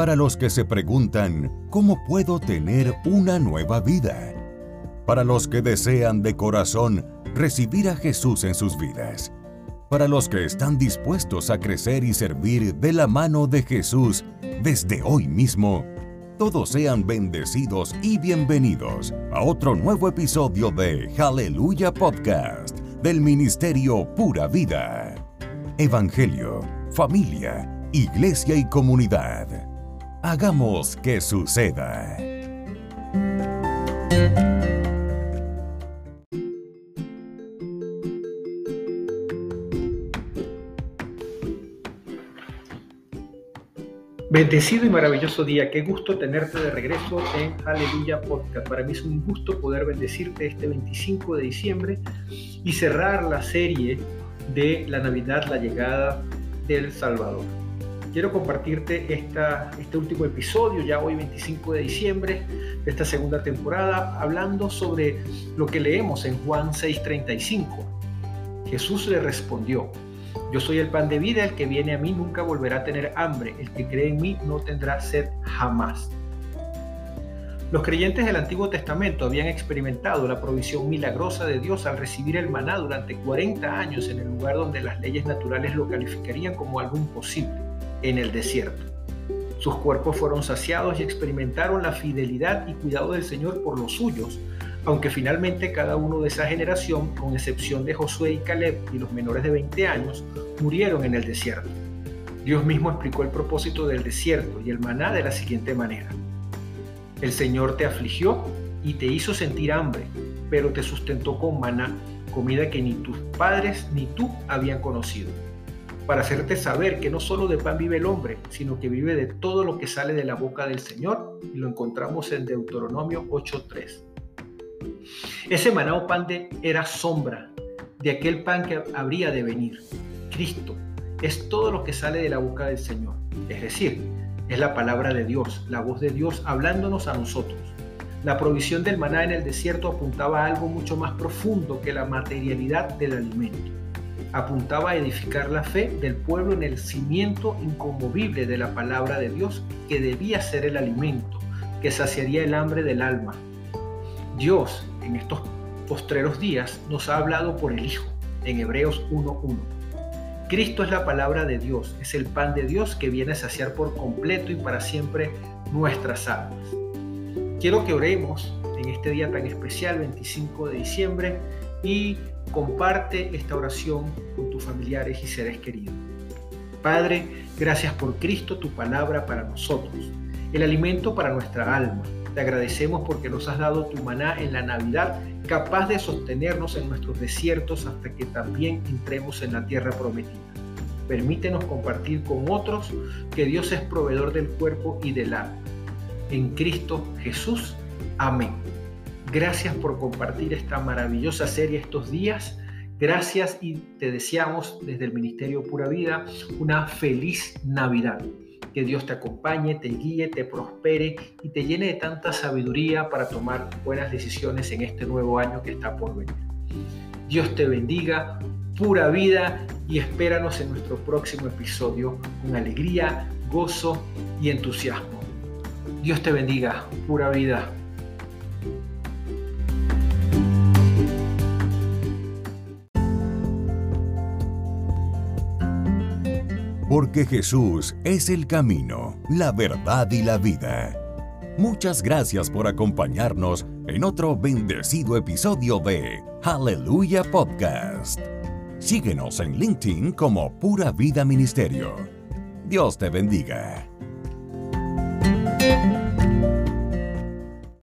para los que se preguntan, ¿cómo puedo tener una nueva vida? Para los que desean de corazón recibir a Jesús en sus vidas. Para los que están dispuestos a crecer y servir de la mano de Jesús desde hoy mismo, todos sean bendecidos y bienvenidos a otro nuevo episodio de Aleluya Podcast del Ministerio Pura Vida. Evangelio, familia, iglesia y comunidad. Hagamos que suceda. Bendecido y maravilloso día, qué gusto tenerte de regreso en Aleluya Podcast. Para mí es un gusto poder bendecirte este 25 de diciembre y cerrar la serie de la Navidad, la llegada del Salvador. Quiero compartirte esta, este último episodio, ya hoy 25 de diciembre, de esta segunda temporada, hablando sobre lo que leemos en Juan 6:35. Jesús le respondió, yo soy el pan de vida, el que viene a mí nunca volverá a tener hambre, el que cree en mí no tendrá sed jamás. Los creyentes del Antiguo Testamento habían experimentado la provisión milagrosa de Dios al recibir el maná durante 40 años en el lugar donde las leyes naturales lo calificarían como algo imposible, en el desierto. Sus cuerpos fueron saciados y experimentaron la fidelidad y cuidado del Señor por los suyos, aunque finalmente cada uno de esa generación, con excepción de Josué y Caleb y los menores de 20 años, murieron en el desierto. Dios mismo explicó el propósito del desierto y el maná de la siguiente manera. El Señor te afligió y te hizo sentir hambre, pero te sustentó con maná, comida que ni tus padres ni tú habían conocido, para hacerte saber que no solo de pan vive el hombre, sino que vive de todo lo que sale de la boca del Señor, y lo encontramos en Deuteronomio 8.3. Ese maná o pan de, era sombra de aquel pan que habría de venir. Cristo es todo lo que sale de la boca del Señor. Es decir, es la palabra de Dios, la voz de Dios hablándonos a nosotros. La provisión del maná en el desierto apuntaba a algo mucho más profundo que la materialidad del alimento. Apuntaba a edificar la fe del pueblo en el cimiento inconmovible de la palabra de Dios que debía ser el alimento, que saciaría el hambre del alma, Dios en estos postreros días nos ha hablado por el Hijo, en Hebreos 1.1. Cristo es la palabra de Dios, es el pan de Dios que viene a saciar por completo y para siempre nuestras almas. Quiero que oremos en este día tan especial, 25 de diciembre, y comparte esta oración con tus familiares y seres queridos. Padre, gracias por Cristo, tu palabra para nosotros, el alimento para nuestra alma te agradecemos porque nos has dado tu maná en la Navidad, capaz de sostenernos en nuestros desiertos hasta que también entremos en la tierra prometida. Permítenos compartir con otros que Dios es proveedor del cuerpo y del alma. En Cristo Jesús. Amén. Gracias por compartir esta maravillosa serie estos días. Gracias y te deseamos desde el Ministerio Pura Vida una feliz Navidad. Que Dios te acompañe, te guíe, te prospere y te llene de tanta sabiduría para tomar buenas decisiones en este nuevo año que está por venir. Dios te bendiga, pura vida y espéranos en nuestro próximo episodio con alegría, gozo y entusiasmo. Dios te bendiga, pura vida. Porque Jesús es el camino, la verdad y la vida. Muchas gracias por acompañarnos en otro bendecido episodio de Aleluya Podcast. Síguenos en LinkedIn como Pura Vida Ministerio. Dios te bendiga.